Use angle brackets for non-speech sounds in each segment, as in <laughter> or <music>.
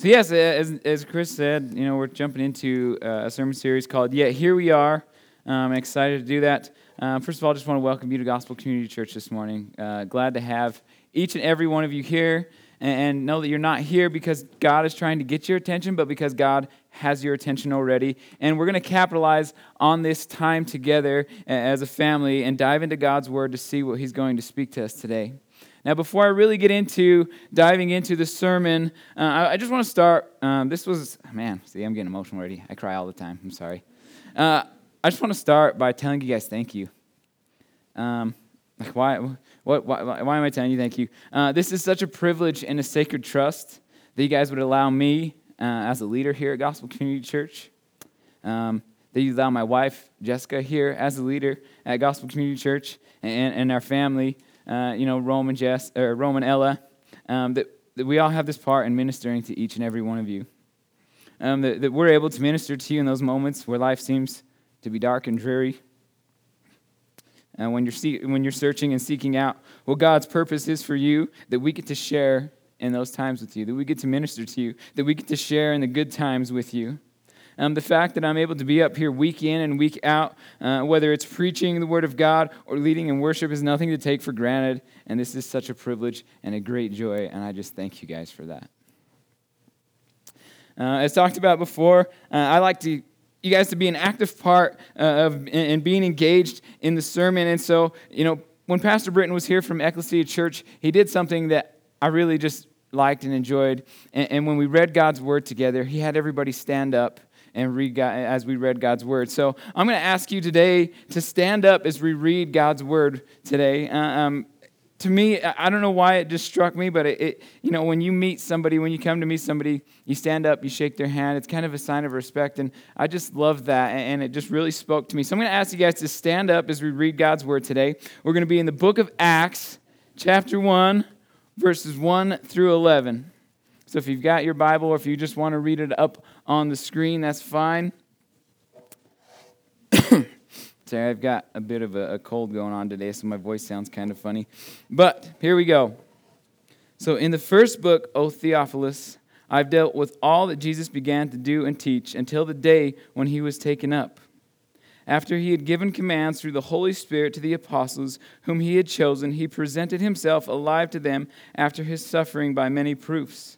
So, yes, as, as Chris said, you know, we're jumping into uh, a sermon series called Yet Here We Are. I'm excited to do that. Uh, first of all, I just want to welcome you to Gospel Community Church this morning. Uh, glad to have each and every one of you here and know that you're not here because God is trying to get your attention, but because God has your attention already. And we're going to capitalize on this time together as a family and dive into God's Word to see what He's going to speak to us today. Now, before I really get into diving into the sermon, uh, I, I, just want to start. Um, this was, man, see, I'm getting emotional already. I cry all the time. I'm sorry. Uh, I just want to start by telling you guys thank you. Um, like, why, what, why, why am I telling you thank you? Uh, this is such a privilege and a sacred trust that you guys would allow me uh, as a leader here at Gospel Community Church. Um, that you allow my wife, Jessica, here as a leader at Gospel Community Church and, and our family uh, you know, Roman Jess or Roman Ella, um, that, that we all have this part in ministering to each and every one of you. Um, that, that we're able to minister to you in those moments where life seems to be dark and dreary. And when you're, see, when you're searching and seeking out what God's purpose is for you, that we get to share in those times with you, that we get to minister to you, that we get to share in the good times with you. Um, the fact that I'm able to be up here week in and week out, uh, whether it's preaching the Word of God or leading in worship, is nothing to take for granted. And this is such a privilege and a great joy. And I just thank you guys for that. Uh, as talked about before, uh, I like to you guys to be an active part uh, of and being engaged in the sermon. And so, you know, when Pastor Britton was here from Ecclesia Church, he did something that I really just liked and enjoyed. And, and when we read God's word together, he had everybody stand up and read God, as we read God's word. So I'm going to ask you today to stand up as we read God's word today. Uh, um, to me, I don't know why it just struck me, but it, it, you know, when you meet somebody, when you come to meet somebody, you stand up, you shake their hand. It's kind of a sign of respect, and I just love that, and it just really spoke to me. So I'm going to ask you guys to stand up as we read God's word today. We're going to be in the book of Acts, chapter 1, verses 1 through 11. So if you've got your Bible or if you just want to read it up on the screen, that's fine. <coughs> Sorry, I've got a bit of a, a, cold going on today, so my voice sounds kind of funny. But here we go. So, in the first book, O Theophilus, I've dealt with all that Jesus began to do and teach until the day when he was taken up. After he had given commands through the Holy Spirit to the apostles whom he had chosen, he presented himself alive to them after his suffering by many proofs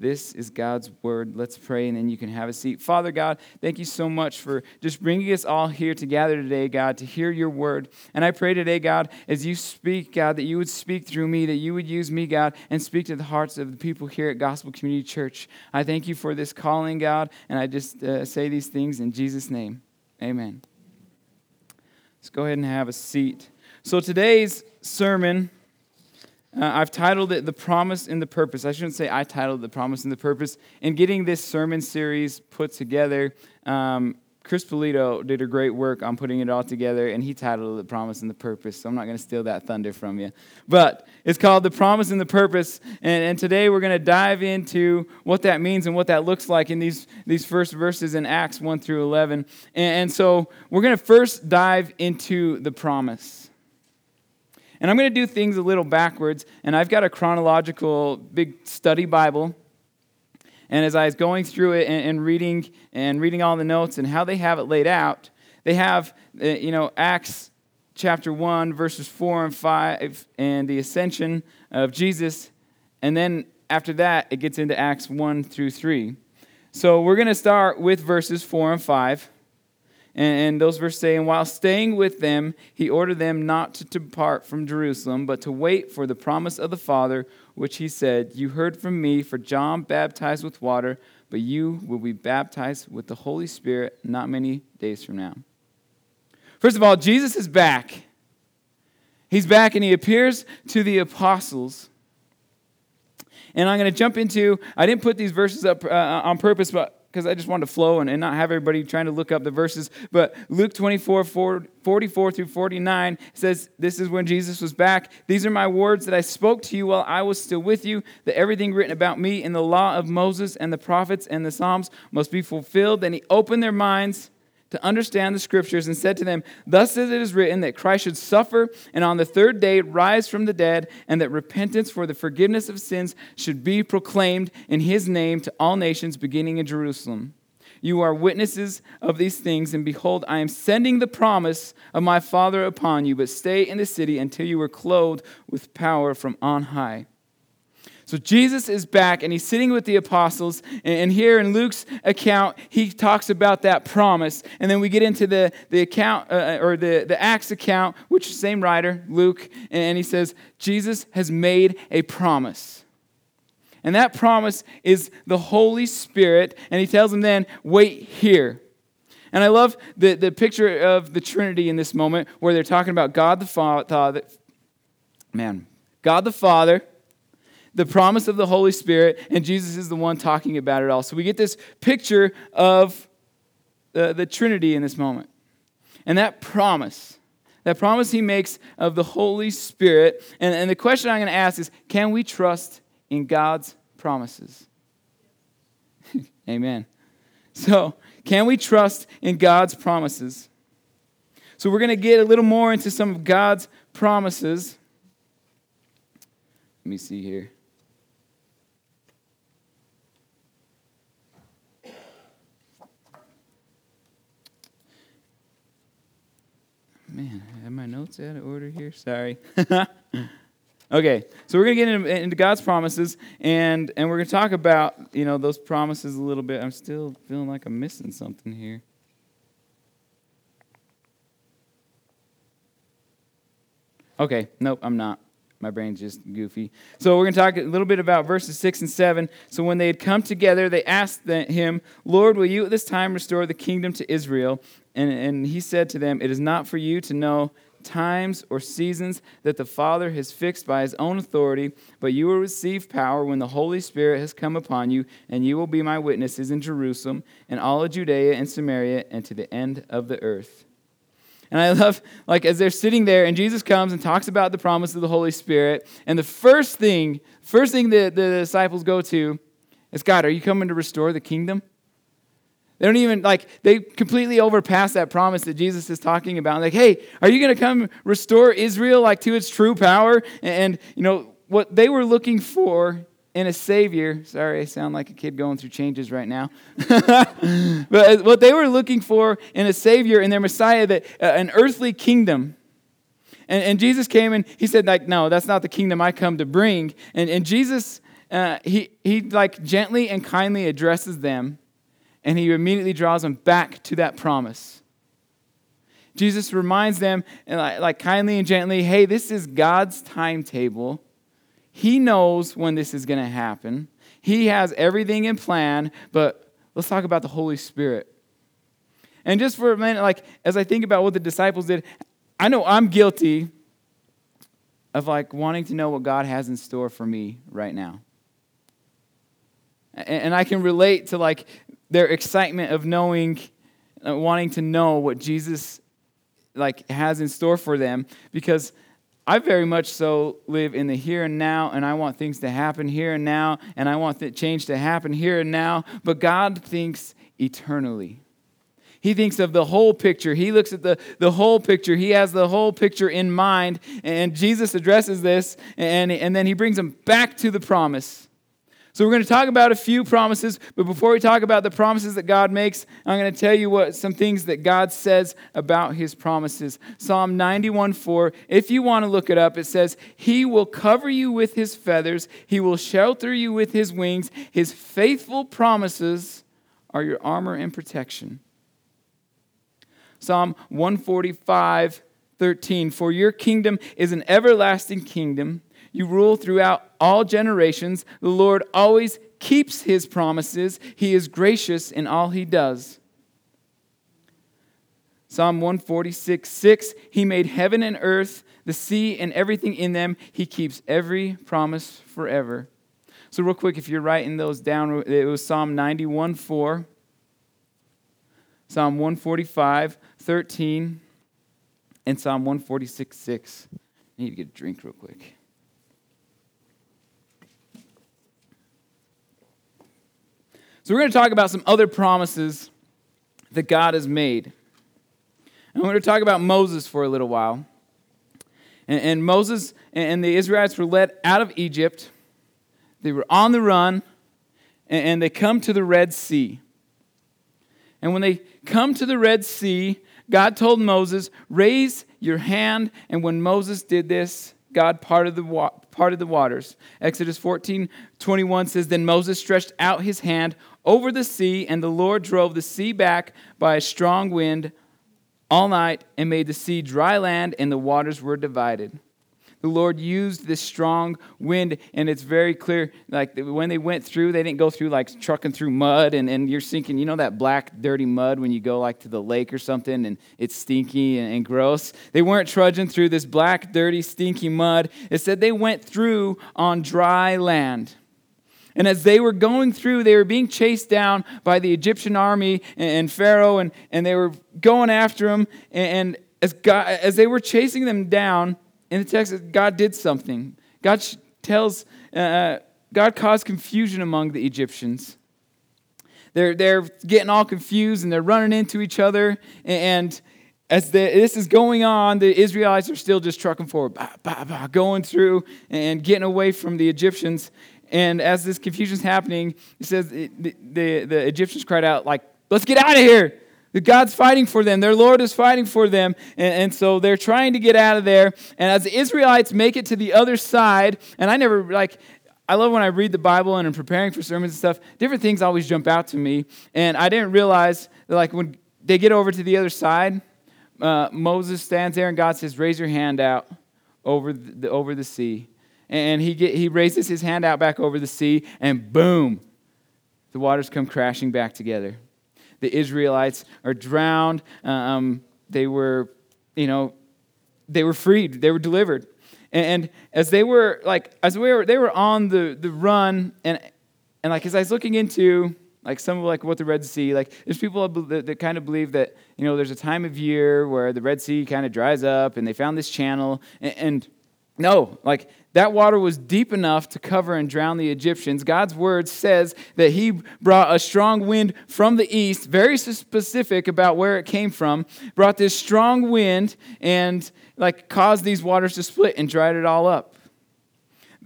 This is God's word. Let's pray and then you can have a seat. Father God, thank you so much for just bringing us all here together today, God, to hear your word. And I pray today, God, as you speak, God, that you would speak through me, that you would use me, God, and speak to the hearts of the people here at Gospel Community Church. I thank you for this calling, God, and I just uh, say these things in Jesus' name. Amen. Let's go ahead and have a seat. So today's sermon uh, I've titled it The Promise and the Purpose. I shouldn't say I titled The Promise and the Purpose. In getting this sermon series put together, um, Chris Polito did a great work on putting it all together, and he titled it The Promise and the Purpose. So I'm not going to steal that thunder from you. But it's called The Promise and the Purpose. And, and today we're going to dive into what that means and what that looks like in these, these first verses in Acts 1 through 11. And, and so we're going to first dive into the promise. And I'm going to do things a little backwards. And I've got a chronological big study Bible. And as I was going through it and, and reading and reading all the notes and how they have it laid out, they have, uh, you know, Acts chapter 1, verses 4 and 5, and the ascension of Jesus. And then after that, it gets into Acts 1 through 3. So we're going to start with verses 4 and 5. And, those verses say, And while staying with them, he ordered them not to depart from Jerusalem, but to wait for the promise of the Father, which he said, You heard from me, for John baptized with water, but you will be baptized with the Holy Spirit not many days from now. First of all, Jesus is back. He's back and he appears to the apostles. And I'm going to jump into, I didn't put these verses up uh, on purpose, but because I just wanted to flow and, and, not have everybody trying to look up the verses. But Luke 24, 44 through 49 says, This is when Jesus was back. These are my words that I spoke to you while I was still with you, that everything written about me in the law of Moses and the prophets and the Psalms must be fulfilled. Then he opened their minds to understand the scriptures and said to them, Thus it is written that Christ should suffer and on the third day rise from the dead, and that repentance for the forgiveness of sins should be proclaimed in his name to all nations, beginning in Jerusalem. You are witnesses of these things, and behold, I am sending the promise of my Father upon you, but stay in the city until you are clothed with power from on high. So Jesus is back and he's sitting with the apostles. And here in Luke's account, he talks about that promise. And then we get into the, the account, uh, uh, or the, the Acts account, which same writer, Luke, and he says, Jesus has made a promise. And that promise is the Holy Spirit. And he tells them then, wait here. And I love the, the picture of the Trinity in this moment where they're talking about God the Father. Man, God the Father the promise of the Holy Spirit, and Jesus is the one talking about it all. So we get this picture of the, the Trinity in this moment. And that promise, that promise he makes of the Holy Spirit, and, and the question I'm going to ask is can we trust in God's promises? <laughs> Amen. So, can we trust in God's promises? So, we're going to get a little more into some of God's promises. Let me see here. Man, my notes out of order here. Sorry. <laughs> okay, so we're going to get into, into, God's promises, and, and we're going to talk about, you know, those promises a little bit. I'm still feeling like I'm missing something here. Okay, nope, I'm not. My brain's just goofy. So we're going to talk a little bit about verses 6 and 7. So when they had come together, they asked him, Lord, will you at this time restore the kingdom to Israel? And, and he said to them, It is not for you to know times or seasons that the Father has fixed by his own authority, but you will receive power when the Holy Spirit has come upon you, and you will be my witnesses in Jerusalem and all of Judea and Samaria and to the end of the earth. And I love, like, as they're sitting there, and Jesus comes and talks about the promise of the Holy Spirit, and the first thing, first thing that the disciples go to is, God, are you coming to restore the kingdom? They don't even, like, they completely overpass that promise that Jesus is talking about. Like, hey, are you going to come restore Israel, like, to its true power? And, you know, what they were looking for in a savior, sorry, I sound like a kid going through changes right now. <laughs> but what they were looking for in a savior, in their Messiah, that uh, an earthly kingdom. And, and, Jesus came and he said, like, no, that's not the kingdom I come to bring. And, and Jesus, uh, he, he, like, gently and kindly addresses them and he immediately draws them back to that promise. Jesus reminds them, like, like kindly and gently, hey, this is God's timetable. He knows when this is going to happen. He has everything in plan, but let's talk about the Holy Spirit. And just for a minute, like as I think about what the disciples did, I know I'm guilty of like wanting to know what God has in store for me right now. And I can relate to like their excitement of knowing, uh, wanting to know what Jesus like has in store for them because I very much so live in the here and now, and I want things to happen here and now, and I want the change to happen here and now. But God thinks eternally. He thinks of the whole picture. He looks at the, the whole picture. He has the whole picture in mind. And Jesus addresses this, and, and then he brings them back to the promise. So, we're going to talk about a few promises, but before we talk about the promises that God makes, I'm going to tell you what some things that God says about his promises. Psalm 91 4, if you want to look it up, it says, He will cover you with his feathers, He will shelter you with his wings. His faithful promises are your armor and protection. Psalm 145 13, for your kingdom is an everlasting kingdom you rule throughout all generations. The Lord always keeps his promises. He is gracious in all he does. Psalm 146 6 He made heaven and earth, the sea, and everything in them. He keeps every promise forever. So, real quick, if you're writing those down, it was Psalm 91 4, Psalm 145 13, and Psalm 146 6. I need to get a drink real quick. So, we're going to talk about some other promises that God has made. And we're going to talk about Moses for a little while. And, and Moses and the Israelites were led out of Egypt, they were on the run, and, and they come to the Red Sea. And when they come to the Red Sea, God told Moses, Raise your hand. And when Moses did this, God parted the, wa- parted the waters. Exodus 14 21 says, Then Moses stretched out his hand over the sea, and the Lord drove the sea back by a strong wind all night and made the sea dry land, and the waters were divided. The Lord used this strong wind, and it's very clear. Like when they went through, they didn't go through like trucking through mud, and, and you're sinking. You know that black, dirty mud when you go like to the lake or something, and it's stinky and, and gross. They weren't trudging through this black, dirty, stinky mud. It said they went through on dry land. And as they were going through, they were being chased down by the Egyptian army and, Pharaoh, and, and they were going after them. And, as, God, as they were chasing them down, in the text, God did something. God tells, uh, God caused confusion among the Egyptians. They're, they're getting all confused and they're running into each other. And as the, this is going on, the Israelites are still just trucking forward, bah, bah, bah, going through and getting away from the Egyptians. And as this confusion is happening, it says the, the, the Egyptians cried out, like, let's get out of here. God's fighting for them. Their Lord is fighting for them. And, and, so they're trying to get out of there. And as the Israelites make it to the other side, and I never, like, I love when I read the Bible and I'm preparing for sermons and stuff, different things always jump out to me. And I didn't realize that, like, when they get over to the other side, uh, Moses stands there and God says, Raise your hand out over the, over the sea and he, get, he raises his hand out back over the sea, and boom, the waters come crashing back together. The Israelites are drowned. Um, they were, you know, they were freed. They were delivered. And, and as they were like, as we were, they were on the, the run, and and like as I was looking into like some of like what the Red Sea, like there's people that, that kind of believe that you know there's a time of year where the Red Sea kind of dries up, and they found this channel, and, and no, like that water was deep enough to cover and drown the Egyptians. God's word says that he brought a strong wind from the east, very specific about where it came from, brought this strong wind and like caused these waters to split and dried it all up.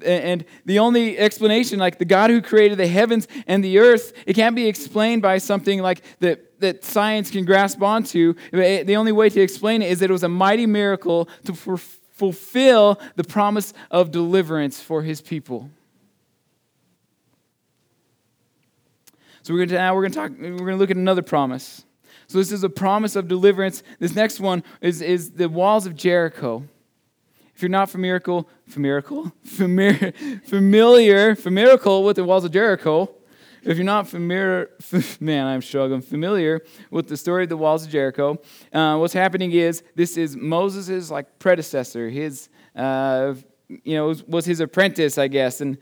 And the only explanation, like the God who created the heavens and the earth, it can't be explained by something like that, that science can grasp onto. Eh, the only way to explain it is that it was a mighty miracle to fulfill the promise of deliverance for his people. So we're going to now we're going to talk we're going to look at another promise. So this is a promise of deliverance. This next one is, is the walls of Jericho. If you're not familiar, familiar, familiar, familiar, familiar with the walls of Jericho, if you're not familiar, <laughs> man, I'm struggling, familiar with the story of the walls of Jericho, uh, what's happening is this is Moses' like predecessor, his, uh, you know, was his apprentice, I guess. And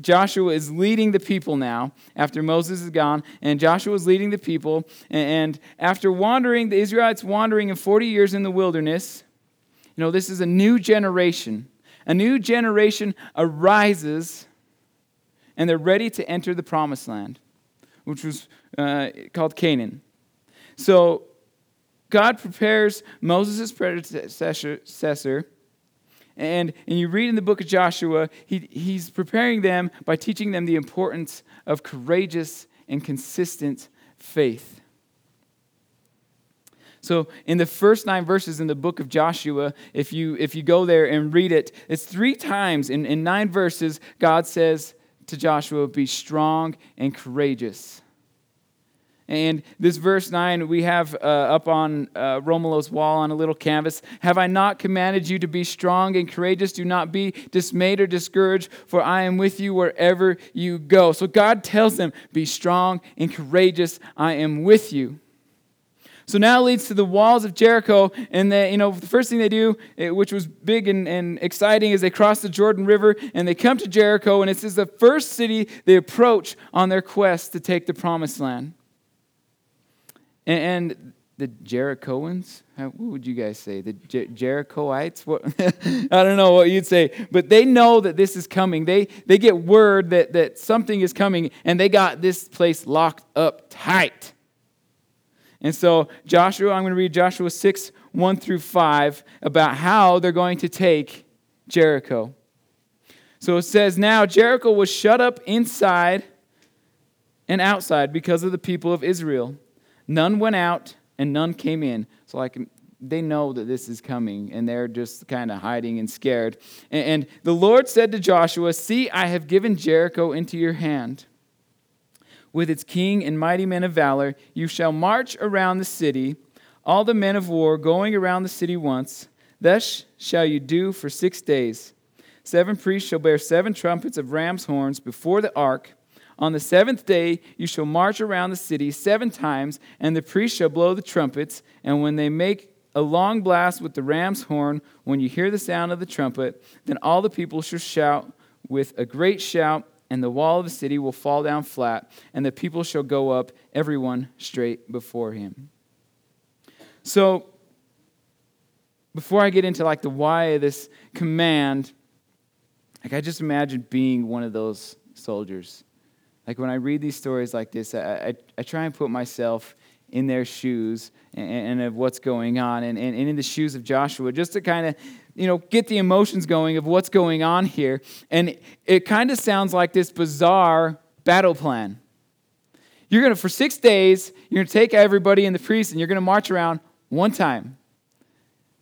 Joshua is leading the people now after Moses is gone. And Joshua is leading the people. And after wandering, the Israelites wandering in 40 years in the wilderness, you know, this is a new generation. A new generation arises and they're ready to enter the promised land, which was uh, called Canaan. So God prepares Moses' predecessor, And, and you read in the book of Joshua, he, he's preparing them by teaching them the importance of courageous and consistent faith. So in the first nine verses in the book of Joshua, if you if you go there and read it, it's three times in, in nine verses, God says to Joshua, be strong and courageous. And this verse 9 we have uh, up on uh, wall on a little canvas. Have I not commanded you to be strong and courageous? Do not be dismayed or discouraged, for I am with you wherever you go. So God tells them, Be strong and courageous. I am with you. So now it leads to the walls of Jericho. And the, you know, the first thing they do, eh, which was big and, and exciting, is they cross the Jordan River and they come to Jericho. And this is the first city they approach on their quest to take the promised land. And, and the Jerichoans, what would you guys say? The Jer- Jerichoites? What? <laughs> I don't know what you'd say, but they know that this is coming. They, they get word that, that something is coming, and they got this place locked up tight. And so, Joshua, I'm going to read Joshua 6, 1 through 5, about how they're going to take Jericho. So it says, Now Jericho was shut up inside and outside because of the people of Israel. None went out and none came in. So, like, they know that this is coming and they're just kind of hiding and scared. And, the Lord said to Joshua, See, I have given Jericho into your hand with its king and mighty men of valor. You shall march around the city, all the men of war going around the city once. Thus shall you do for six days. Seven priests shall bear seven trumpets of ram's horns before the ark. On the seventh day you shall march around the city seven times, and the priests shall blow the trumpets. And when they make a long blast with the ram's horn, when you hear the sound of the trumpet, then all the people shall shout with a great shout and the wall of the city will fall down flat, and the people shall go up, everyone straight before him. So, before I get into like the why of this command, like I just imagine being one of those soldiers. Like when I read these stories like this, I, I, I try and put myself in their shoes and, and of what's going on and, and, and in the shoes of Joshua, just to kind of you know, get the emotions going of what's going on here. And it kind of sounds like this bizarre battle plan. You're going to, for six days, you're going to take everybody and the priests and you're going to march around one time.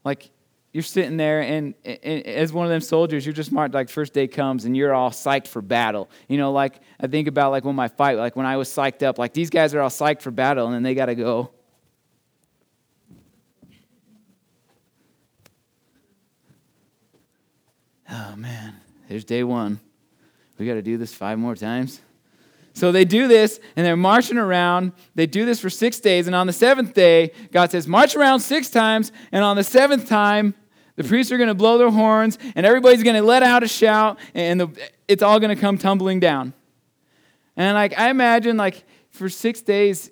Like, you're sitting there, and, and, as one of them soldiers, you're just marked like first day comes, and you're all psyched for battle. You know, like I think about like when my fight, like when I was psyched up, like these guys are all psyched for battle, and then they got to go oh man, there's day one. We got to do this five more times. So they do this and they're marching around. They do this for six days. And on the seventh day, God says, March around six times. And on the seventh time, the priests are going to blow their horns and everybody's going to let out a shout and the, it's all going to come tumbling down. And like I imagine, like for six days,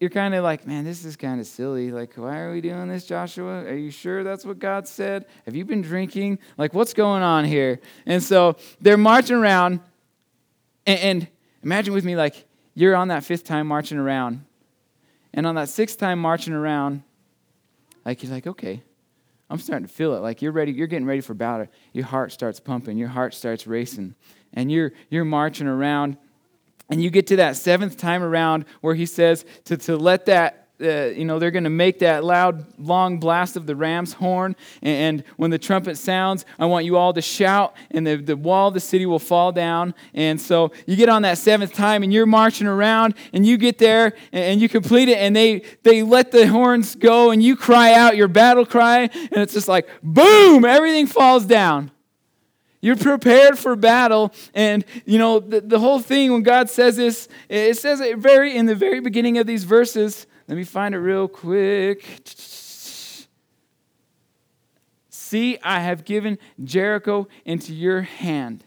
you're kind of like, man, this is kind of silly. Like, why are we doing this, Joshua? Are you sure that's what God said? Have you been drinking? Like, what's going on here? And so they're marching around, and, and imagine with me, like, you're on that fifth time marching around. And on that sixth time marching around, like, you're like, okay, I'm starting to feel it. Like, you're ready, you're getting ready for battle. Your heart starts pumping, your heart starts racing. And you're, you're marching around and you get to that seventh time around where he says to, to let that uh, you know, they're going to make that loud, long blast of the ram's horn. And, and, when the trumpet sounds, I want you all to shout, and the, the wall of the city will fall down. And so you get on that seventh time, and you're marching around, and you get there, and, and you complete it, and they, they let the horns go, and you cry out your battle cry, and it's just like, boom, everything falls down. You're prepared for battle. And, you know, the, the whole thing, when God says this, it says it very in the very beginning of these verses. Let me find it real quick. See, I have given Jericho into your hand.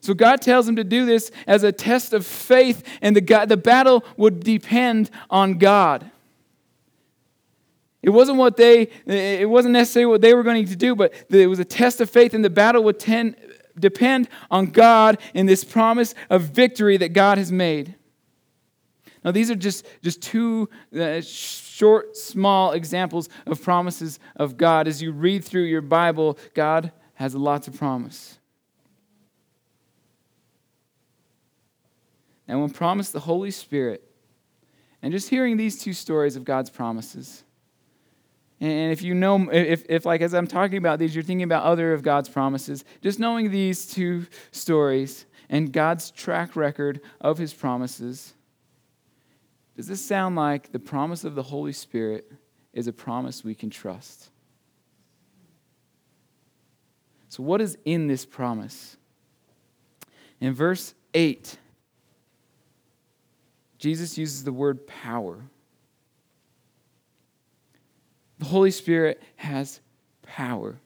So God tells him to do this as a test of faith, and the, God, the battle would depend on God. It wasn't what they, it wasn't necessarily what they were going to do, but it was a test of faith, and the battle would tend, depend on God and this promise of victory that God has made. Now, these are just, just two uh, short, small examples of promises of God. As you read through your Bible, God has lots of promise. And when promised the Holy Spirit, and just hearing these two stories of God's promises, and if you know, if, if like as I'm talking about these, you're thinking about other of God's promises, just knowing these two stories and God's track record of his promises, does this sound like the promise of the Holy Spirit is a promise we can trust? So, what is in this promise? In verse 8, Jesus uses the word power. The Holy Spirit has power.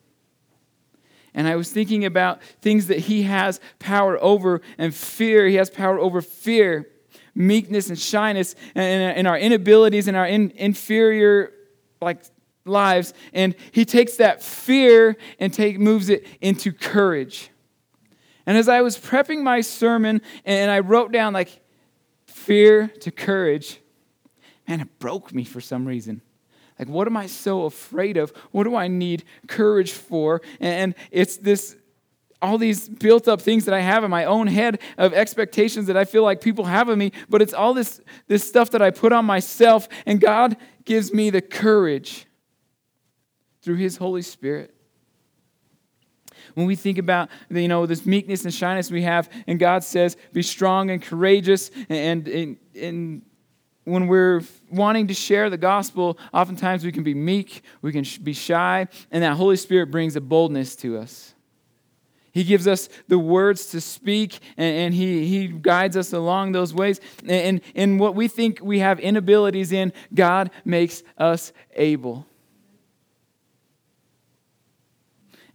And I was thinking about things that He has power over and fear. He has power over fear, meekness, and shyness, and, and our inabilities and our in, inferior like lives. And He takes that fear and take, moves it into courage. And as I was prepping my sermon and I wrote down like fear to courage, man, it broke me for some reason. Like, what am I so afraid of? What do I need courage for? And it's this all these built up things that I have in my own head of expectations that I feel like people have of me, but it's all this, this stuff that I put on myself, and God gives me the courage through His Holy Spirit. When we think about you know this meekness and shyness we have, and God says, "Be strong and courageous," and, and, and when we're wanting to share the gospel, oftentimes we can be meek, we can be shy, and that Holy Spirit brings a boldness to us. He gives us the words to speak, and, and he, he guides us along those ways. And in what we think we have inabilities in, God makes us able.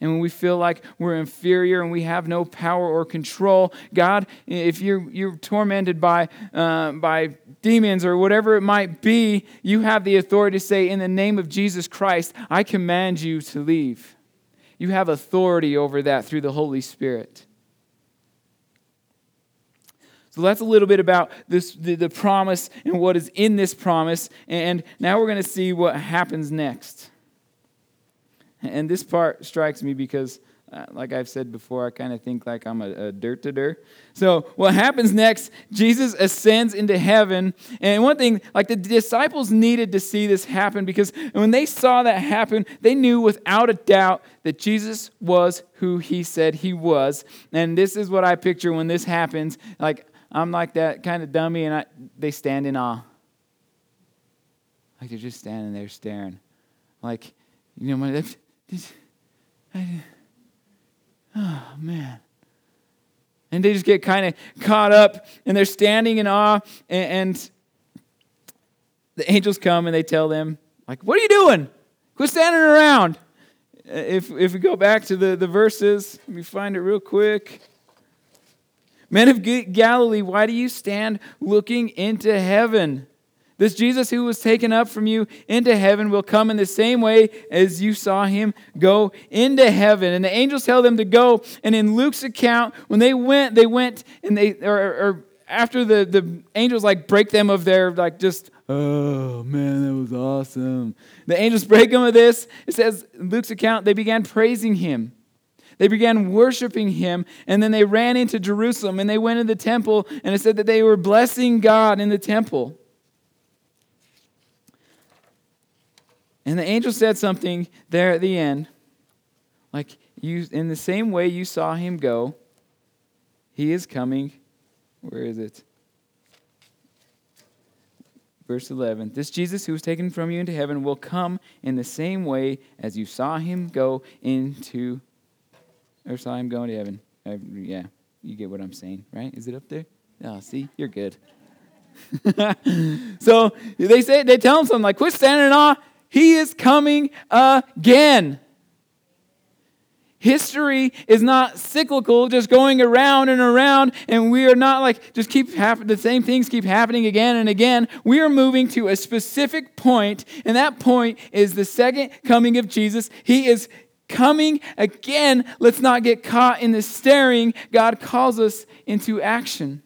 And when we feel like we're inferior and we have no power or control, God, if you're, you're tormented by, uh, by demons or whatever it might be, you have the authority to say, In the name of Jesus Christ, I command you to leave. You have authority over that through the Holy Spirit. So that's a little bit about this, the, the promise and what is in this promise. And now we're going to see what happens next. And this part strikes me because, uh, like I've said before, I kind of think like I'm a, a dirt to dirt. So, what happens next? Jesus ascends into heaven. And one thing, like the disciples needed to see this happen because when they saw that happen, they knew without a doubt that Jesus was who he said he was. And this is what I picture when this happens. Like, I'm like that kind of dummy, and I, they stand in awe. Like they're just standing there staring. Like, you know, my, I, oh, man. And they just get kind of caught up and they're standing in awe. And, and the angels come and they tell them, like, what are you doing? Quit standing around. Uh, if, if we go back to the, the verses, let me find it real quick. Men of Galilee, why do you stand looking into heaven? This Jesus who was taken up from you into heaven will come in the same way as you saw him go into heaven. And the angels tell them to go. And in Luke's account, when they went, they went and they, or, or after the, the angels like break them of their, like just, oh man, that was awesome. The angels break them of this. It says, Luke's account, they began praising him. They began worshiping him, and then they ran into Jerusalem and they went in the temple, and it said that they were blessing God in the temple. And the angel said something there at the end, like you in the same way you saw him go, he is coming. Where is it? Verse 11 This Jesus who was taken from you into heaven will come in the same way as you saw him go into, or saw him go into heaven. Uh, yeah, you get what I'm saying, right? Is it up there? Oh, see, you're good. <laughs> so they say they tell him something like, "Quit standing in awe he is coming again. History is not cyclical, just going around and around, and we are not like just keep happening, the same things keep happening again and again. We are moving to a specific point, and that point is the second coming of Jesus. He is coming again. Let's not get caught in the staring. God calls us into action.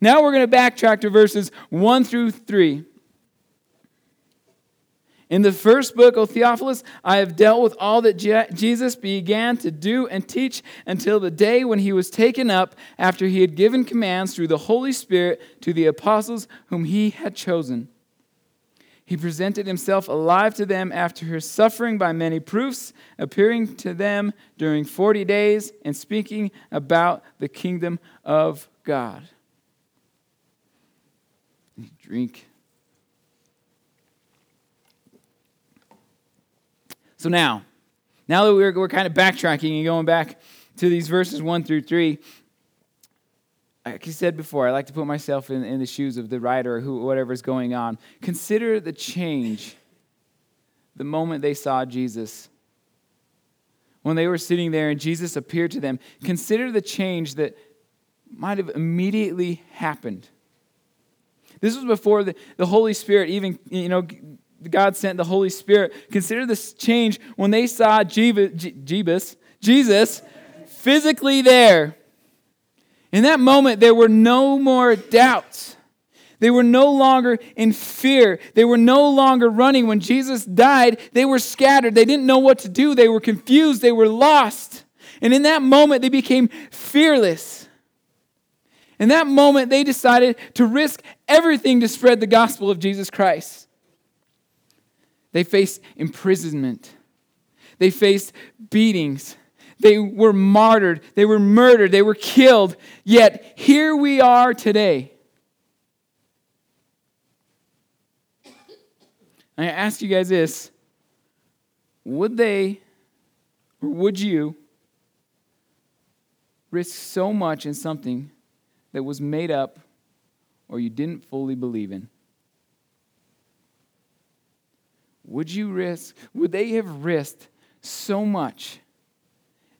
Now we're going to backtrack to verses 1 through 3. In the first book, O Theophilus, I have dealt with all that Je- Jesus began to do and teach until the day when he was taken up after he had given commands through the Holy Spirit to the apostles whom he had chosen. He presented himself alive to them after his suffering by many proofs, appearing to them during 40 days and speaking about the kingdom of God. Drink. So now, now that we're, we're kind of backtracking and going back to these verses 1 through 3, like I said before, I like to put myself in, in the shoes of the writer or who, whatever's going on. Consider the change the moment they saw Jesus. When they were sitting there and Jesus appeared to them, consider the change that might have immediately happened. This was before the, the Holy Spirit even, you know, God sent the Holy Spirit. Consider this change when they saw Jebus, Jesus physically there. In that moment, there were no more doubts. They were no longer in fear. They were no longer running. When Jesus died, they were scattered. They didn't know what to do. They were confused. They were lost. And in that moment, they became fearless. In that moment, they decided to risk everything to spread the gospel of Jesus Christ. They faced imprisonment. They faced beatings. They were martyred. They were murdered. They were killed. Yet here we are today. I ask you guys this would they or would you risk so much in something that was made up or you didn't fully believe in? Would you risk, would they have risked so much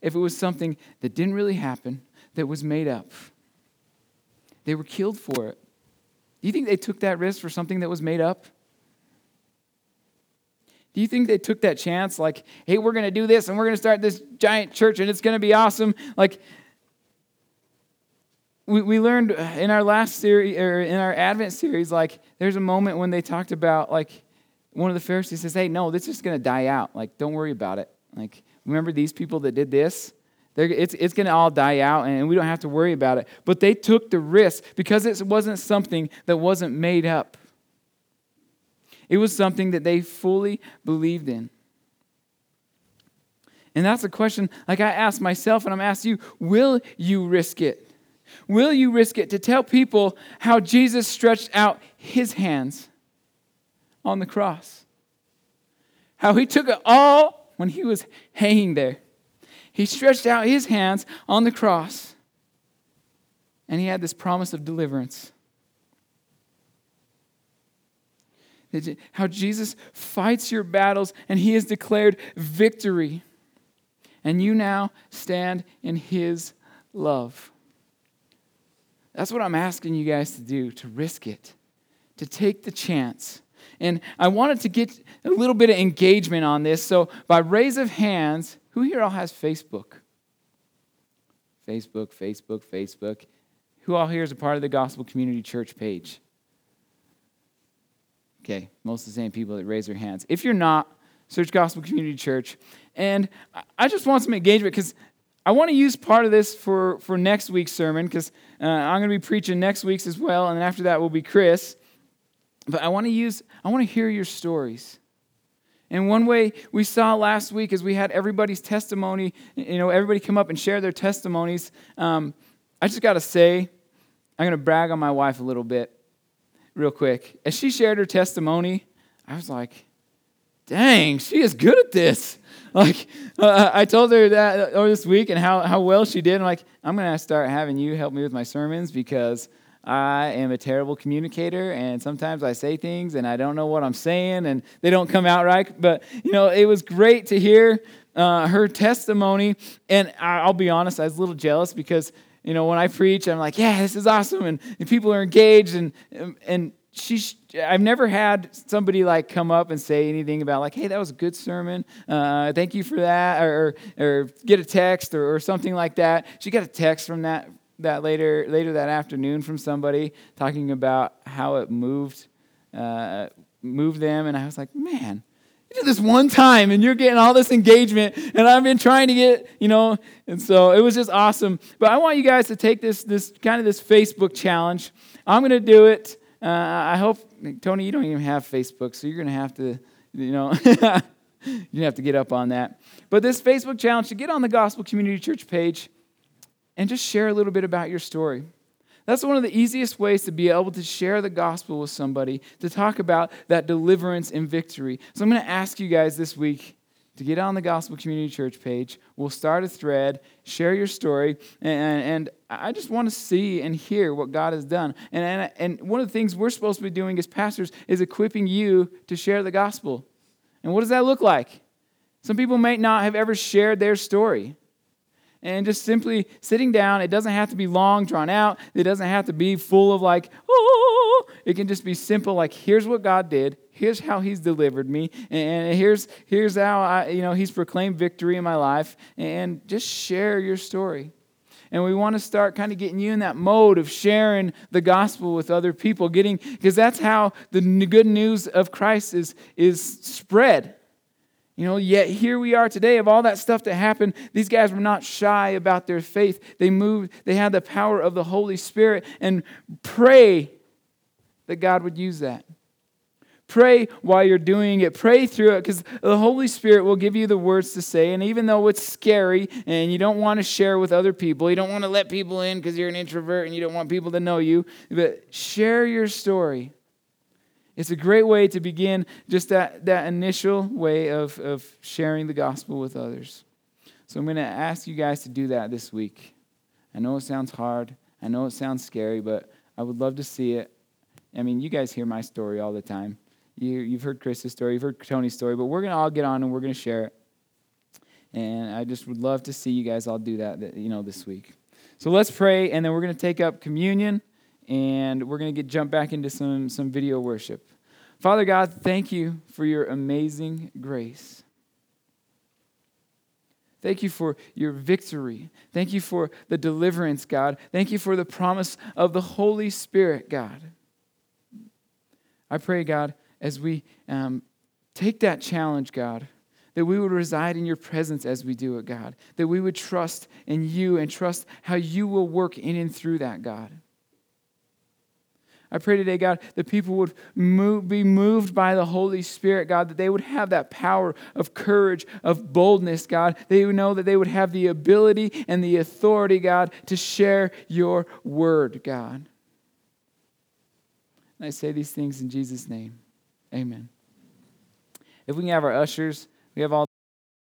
if it was something that didn't really happen, that was made up? They were killed for it. Do you think they took that risk for something that was made up? Do you think they took that chance? Like, hey, we're going to do this and we're going to start this giant church and it's going to be awesome. Like, we, we learned in our last series, or in our Advent series, like, there's a moment when they talked about, like, one of the Pharisees says, Hey, no, this is going to die out. Like, don't worry about it. Like, remember these people that did this? They're, it's it's going to all die out and we don't have to worry about it. But they took the risk because it wasn't something that wasn't made up. It was something that they fully believed in. And that's a question like I ask myself and I'm asking you, will you risk it? Will you risk it to tell people how Jesus stretched out his hands? On the cross. How he took it all when he was hanging there. He stretched out his hands on the cross and he had this promise of deliverance. How Jesus fights your battles and he has declared victory. And you now stand in his love. That's what I'm asking you guys to do to risk it, to take the chance and I wanted to get a little bit of engagement on this. So, by raise of hands, who here all has Facebook? Facebook, Facebook, Facebook. Who all here is a part of the Gospel Community Church page? Okay, most of the same people that raise their hands. If you're not, search Gospel Community Church. And I just want some engagement because I want to use part of this for, for next week's sermon because uh, I'm going to be preaching next week's as well. And after that will be Chris. But I want to use, I want to hear your stories. And one way we saw last week is we had everybody's testimony, you know, everybody come up and share their testimonies. Um, I just got to say, I'm going to brag on my wife a little bit, real quick. As she shared her testimony, I was like, dang, she is good at this. Like, uh, I told her that over this week and how, how well she did. I'm like, I'm going to start having you help me with my sermons because I am a terrible communicator, and sometimes I say things and I don't know what I'm saying, and they don't come out right. But, you know, it was great to hear uh, her testimony. And I'll be honest, I was a little jealous because, you know, when I preach, I'm like, yeah, this is awesome, and, and people are engaged. And, and she's, I've never had somebody like come up and say anything about, like, hey, that was a good sermon. Uh, thank you for that. Or, or, or get a text or, or something like that. She got a text from that that later later that afternoon from somebody talking about how it moved uh, moved them, and I was like, man, You did this one time and you're getting all this engagement, and I've been trying to get, you know, and so it was just awesome. But I want you guys to take this, this kind of this Facebook challenge. I'm to do it. Uh, I hope, Tony, you don't even have Facebook, so you're to have to, you know, <laughs> you have to get up on that. But this Facebook challenge to get on the Gospel Community Church page and just share a little bit about your story. That's one of the easiest ways to be able to share the gospel with somebody, to talk about that deliverance and victory. So I'm going to ask you guys this week to get on the Gospel Community Church page. We'll start a thread, share your story, and, and I just want to see and hear what God has done. And, and, and one of the things we're supposed to be doing as pastors is equipping you to share the gospel. And what does that look like? Some people may not have ever shared their story and just simply sitting down. It doesn't have to be long, drawn out. It doesn't have to be full of like, oh. It can just be simple, like, here's what God did. Here's how He's delivered me, and here's here's how I, you know, He's proclaimed victory in my life. And just share your story. And we want to start kind of getting you in that mode of sharing the gospel with other people, getting because that's how the good news of Christ is is spread. You know, yet here we are today of all that stuff that happened. These guys were not shy about their faith. They moved, they had the power of the Holy Spirit and pray that God would use that. Pray while you're doing it. Pray through it because the Holy Spirit will give you the words to say. And even though it's scary and you don't want to share with other people, you don't want to let people in because you're an introvert and you don't want people to know you, but share your story. It's a great way to begin just that, that initial way of, of sharing the gospel with others. So I'm going to ask you guys to do that this week. I know it sounds hard. I know it sounds scary, but I would love to see it. I mean, you guys hear my story all the time. You, you've heard Chris's story, you've heard Tony's story, but we're going to all get on and we're going to share it. And I just would love to see you guys all do that, you know, this week. So let's pray, and then we're going to take up communion and we're going to get jump back into some, some video worship. Father God, thank you for your amazing grace. Thank you for your victory. Thank you for the deliverance, God. Thank you for the promise of the Holy Spirit, God. I pray, God, as we um, take that challenge, God, that we would reside in your presence as we do it, God. That we would trust in you and trust how you will work in and through that, God. I pray today, God, that people would move, be moved by the Holy Spirit, God, that they would have that power of courage, of boldness, God. They would know that they would have the ability and the authority, God, to share your word, God. And I say these things in Jesus' name. Amen. If we can have our ushers, we have all